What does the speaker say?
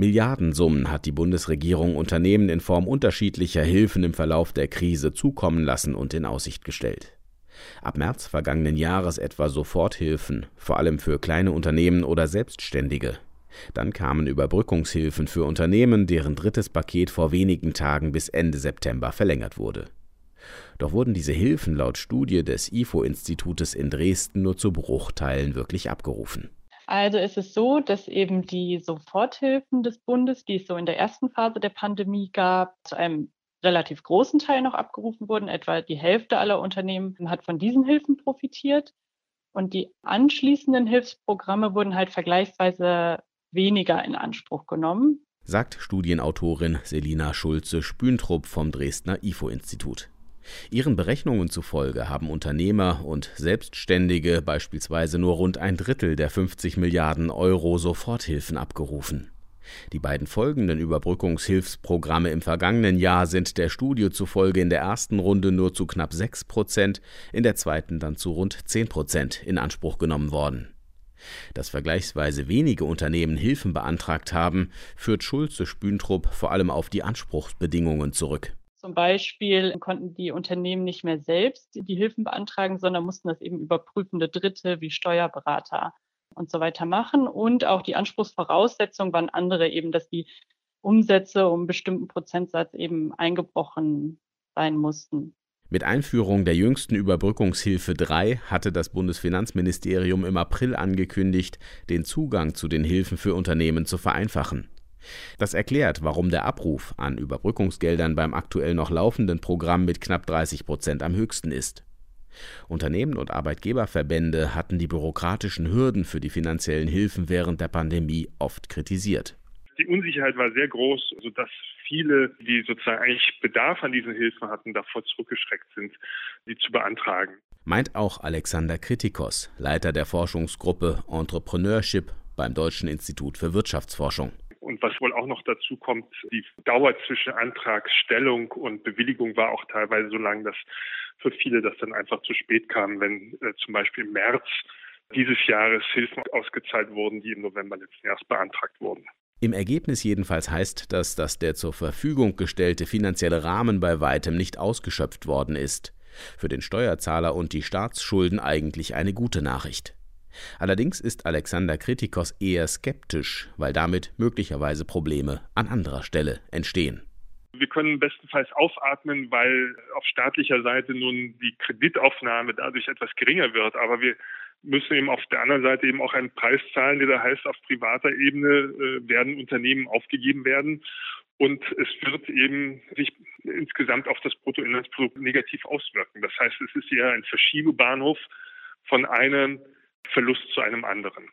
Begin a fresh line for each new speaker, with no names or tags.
Milliardensummen hat die Bundesregierung Unternehmen in Form unterschiedlicher Hilfen im Verlauf der Krise zukommen lassen und in Aussicht gestellt. Ab März vergangenen Jahres etwa Soforthilfen, vor allem für kleine Unternehmen oder Selbstständige. Dann kamen Überbrückungshilfen für Unternehmen, deren drittes Paket vor wenigen Tagen bis Ende September verlängert wurde. Doch wurden diese Hilfen laut Studie des IFO-Institutes in Dresden nur zu Bruchteilen wirklich abgerufen.
Also es ist so, dass eben die Soforthilfen des Bundes, die es so in der ersten Phase der Pandemie gab, zu einem relativ großen Teil noch abgerufen wurden. Etwa die Hälfte aller Unternehmen hat von diesen Hilfen profitiert. Und die anschließenden Hilfsprogramme wurden halt vergleichsweise weniger in Anspruch genommen.
Sagt Studienautorin Selina Schulze-Spüntrup vom Dresdner IFO-Institut. Ihren Berechnungen zufolge haben Unternehmer und Selbstständige beispielsweise nur rund ein Drittel der 50 Milliarden Euro Soforthilfen abgerufen. Die beiden folgenden Überbrückungshilfsprogramme im vergangenen Jahr sind der Studie zufolge in der ersten Runde nur zu knapp 6 Prozent, in der zweiten dann zu rund 10 Prozent in Anspruch genommen worden. Dass vergleichsweise wenige Unternehmen Hilfen beantragt haben, führt Schulze Spüntrup vor allem auf die Anspruchsbedingungen zurück.
Zum Beispiel konnten die Unternehmen nicht mehr selbst die Hilfen beantragen, sondern mussten das eben über prüfende Dritte wie Steuerberater und so weiter machen. Und auch die Anspruchsvoraussetzungen waren andere, eben dass die Umsätze um einen bestimmten Prozentsatz eben eingebrochen sein mussten.
Mit Einführung der jüngsten Überbrückungshilfe 3 hatte das Bundesfinanzministerium im April angekündigt, den Zugang zu den Hilfen für Unternehmen zu vereinfachen. Das erklärt, warum der Abruf an Überbrückungsgeldern beim aktuell noch laufenden Programm mit knapp 30 Prozent am höchsten ist. Unternehmen und Arbeitgeberverbände hatten die bürokratischen Hürden für die finanziellen Hilfen während der Pandemie oft kritisiert.
Die Unsicherheit war sehr groß, sodass viele, die sozusagen eigentlich Bedarf an diesen Hilfen hatten, davor zurückgeschreckt sind, sie zu beantragen.
Meint auch Alexander Kritikos, Leiter der Forschungsgruppe Entrepreneurship beim Deutschen Institut für Wirtschaftsforschung.
Was wohl auch noch dazu kommt, die Dauer zwischen Antragsstellung und Bewilligung war auch teilweise so lang, dass für viele das dann einfach zu spät kam, wenn äh, zum Beispiel im März dieses Jahres Hilfen ausgezahlt wurden, die im November letzten Jahres beantragt wurden.
Im Ergebnis jedenfalls heißt das, dass der zur Verfügung gestellte finanzielle Rahmen bei weitem nicht ausgeschöpft worden ist. Für den Steuerzahler und die Staatsschulden eigentlich eine gute Nachricht. Allerdings ist Alexander Kritikos eher skeptisch, weil damit möglicherweise Probleme an anderer Stelle entstehen.
Wir können bestenfalls aufatmen, weil auf staatlicher Seite nun die Kreditaufnahme dadurch etwas geringer wird. Aber wir müssen eben auf der anderen Seite eben auch einen Preis zahlen, der da heißt, auf privater Ebene äh, werden Unternehmen aufgegeben werden. Und es wird eben sich insgesamt auf das Bruttoinlandsprodukt negativ auswirken. Das heißt, es ist eher ein Verschiebebahnhof von einem Verlust zu einem anderen.